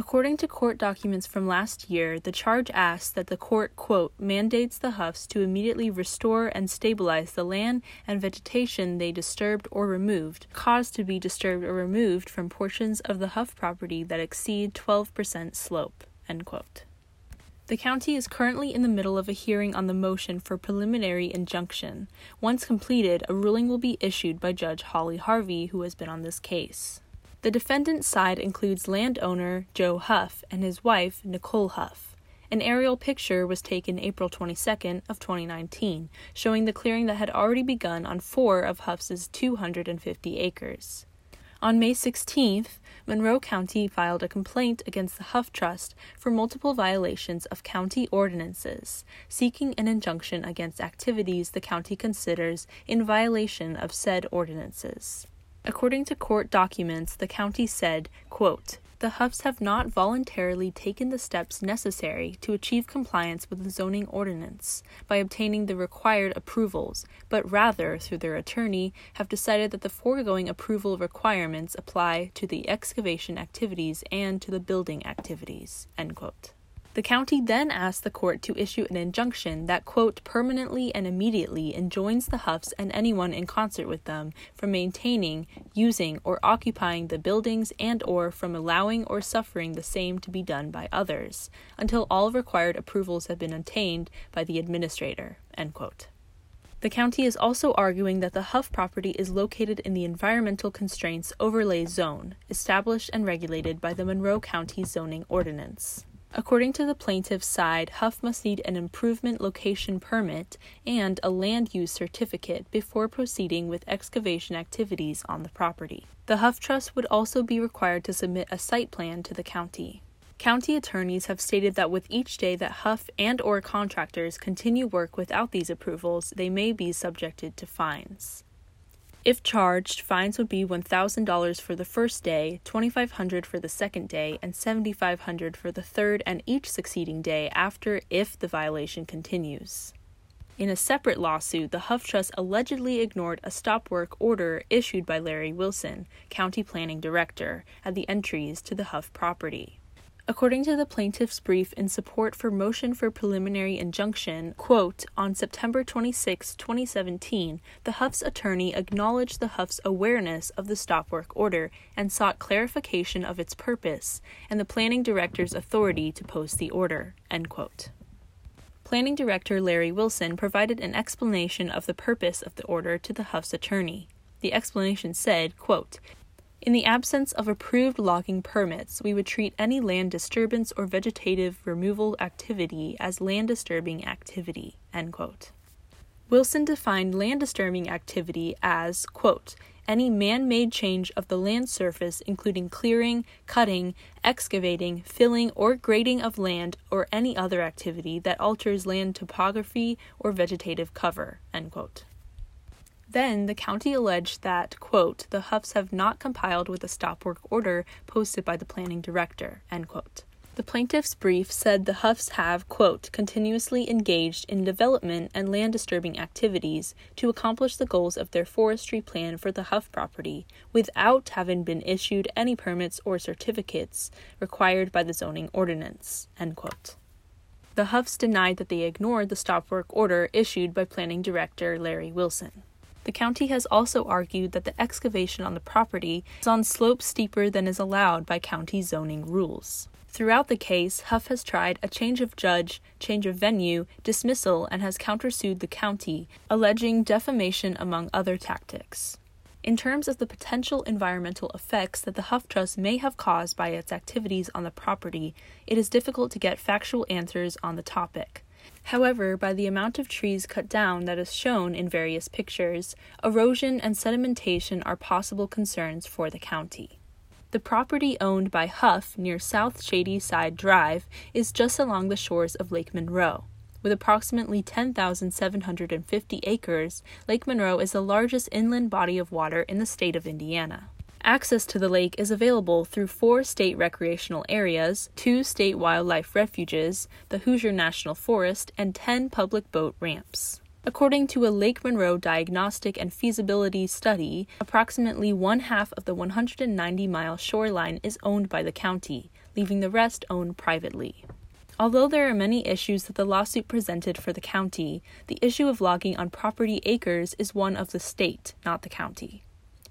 According to court documents from last year, the charge asks that the court, quote, mandates the Huffs to immediately restore and stabilize the land and vegetation they disturbed or removed, caused to be disturbed or removed from portions of the Huff property that exceed 12% slope, end quote. The county is currently in the middle of a hearing on the motion for preliminary injunction. Once completed, a ruling will be issued by Judge Holly Harvey, who has been on this case. The defendant's side includes landowner Joe Huff and his wife Nicole Huff. An aerial picture was taken April 22nd of 2019, showing the clearing that had already begun on 4 of Huff's 250 acres. On May 16th, Monroe County filed a complaint against the Huff Trust for multiple violations of county ordinances, seeking an injunction against activities the county considers in violation of said ordinances. According to court documents, the county said, quote, the Huffs have not voluntarily taken the steps necessary to achieve compliance with the zoning ordinance by obtaining the required approvals, but rather, through their attorney, have decided that the foregoing approval requirements apply to the excavation activities and to the building activities. End quote. The county then asked the court to issue an injunction that, quote, permanently and immediately enjoins the Huffs and anyone in concert with them from maintaining, using, or occupying the buildings and or from allowing or suffering the same to be done by others, until all required approvals have been obtained by the administrator, end quote. The county is also arguing that the Huff property is located in the Environmental Constraints Overlay Zone, established and regulated by the Monroe County Zoning Ordinance. According to the plaintiff's side, Huff must need an improvement location permit and a land use certificate before proceeding with excavation activities on the property. The Huff Trust would also be required to submit a site plan to the county. County attorneys have stated that with each day that Huff and or contractors continue work without these approvals, they may be subjected to fines. If charged, fines would be $1,000 for the first day, $2,500 for the second day, and $7,500 for the third and each succeeding day after if the violation continues. In a separate lawsuit, the Huff Trust allegedly ignored a stop work order issued by Larry Wilson, County Planning Director, at the entries to the Huff property. According to the plaintiff's brief in support for motion for preliminary injunction, quote, on September 26, 2017, the Huff's attorney acknowledged the Huff's awareness of the stop work order and sought clarification of its purpose and the planning director's authority to post the order, end quote. Planning Director Larry Wilson provided an explanation of the purpose of the order to the Huff's attorney. The explanation said, quote, in the absence of approved logging permits, we would treat any land disturbance or vegetative removal activity as land disturbing activity. Wilson defined land disturbing activity as, quote, any man made change of the land surface, including clearing, cutting, excavating, filling, or grading of land, or any other activity that alters land topography or vegetative cover. End quote. Then the county alleged that, quote, the Huffs have not compiled with the stop work order posted by the planning director, end quote. The plaintiff's brief said the Huffs have, quote, continuously engaged in development and land disturbing activities to accomplish the goals of their forestry plan for the Huff property without having been issued any permits or certificates required by the zoning ordinance, end quote. The Huffs denied that they ignored the stop work order issued by planning director Larry Wilson. The county has also argued that the excavation on the property is on slopes steeper than is allowed by county zoning rules. Throughout the case, Huff has tried a change of judge, change of venue, dismissal, and has countersued the county, alleging defamation among other tactics. In terms of the potential environmental effects that the Huff Trust may have caused by its activities on the property, it is difficult to get factual answers on the topic. However, by the amount of trees cut down that is shown in various pictures, erosion and sedimentation are possible concerns for the county. The property owned by Huff near South Shady Side Drive is just along the shores of Lake Monroe. With approximately 10,750 acres, Lake Monroe is the largest inland body of water in the state of Indiana. Access to the lake is available through four state recreational areas, two state wildlife refuges, the Hoosier National Forest, and 10 public boat ramps. According to a Lake Monroe diagnostic and feasibility study, approximately one half of the 190 mile shoreline is owned by the county, leaving the rest owned privately. Although there are many issues that the lawsuit presented for the county, the issue of logging on property acres is one of the state, not the county.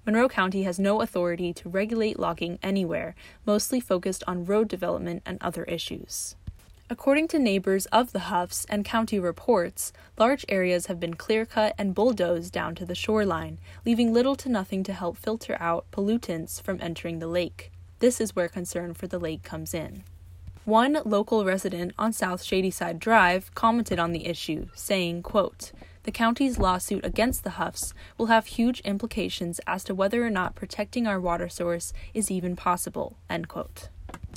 Monroe County has no authority to regulate logging anywhere, mostly focused on road development and other issues. According to neighbors of the Huffs and county reports, large areas have been clear cut and bulldozed down to the shoreline, leaving little to nothing to help filter out pollutants from entering the lake. This is where concern for the lake comes in. One local resident on South Shadyside Drive commented on the issue, saying, quote, the county's lawsuit against the Huffs will have huge implications as to whether or not protecting our water source is even possible. End quote.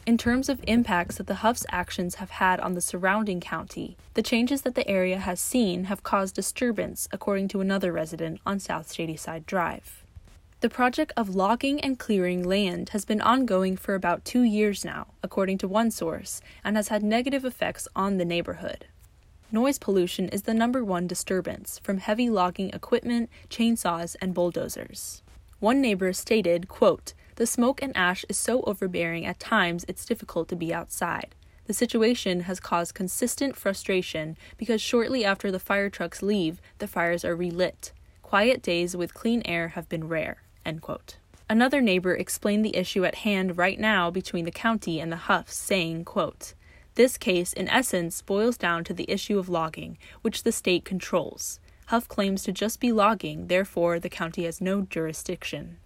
In terms of impacts that the Huffs' actions have had on the surrounding county, the changes that the area has seen have caused disturbance, according to another resident on South Shadyside Drive. The project of logging and clearing land has been ongoing for about two years now, according to one source, and has had negative effects on the neighborhood. Noise pollution is the number one disturbance from heavy logging equipment, chainsaws, and bulldozers. One neighbor stated, quote, The smoke and ash is so overbearing at times it's difficult to be outside. The situation has caused consistent frustration because shortly after the fire trucks leave, the fires are relit. Quiet days with clean air have been rare. End quote. Another neighbor explained the issue at hand right now between the county and the Huffs, saying, quote, This case, in essence, boils down to the issue of logging, which the state controls. Huff claims to just be logging, therefore the county has no jurisdiction.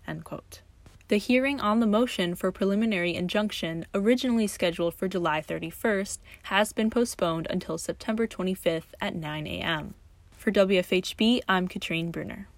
The hearing on the motion for preliminary injunction, originally scheduled for July 31st, has been postponed until September 25th at 9 a.m. For WFHB, I'm Katrine Bruner.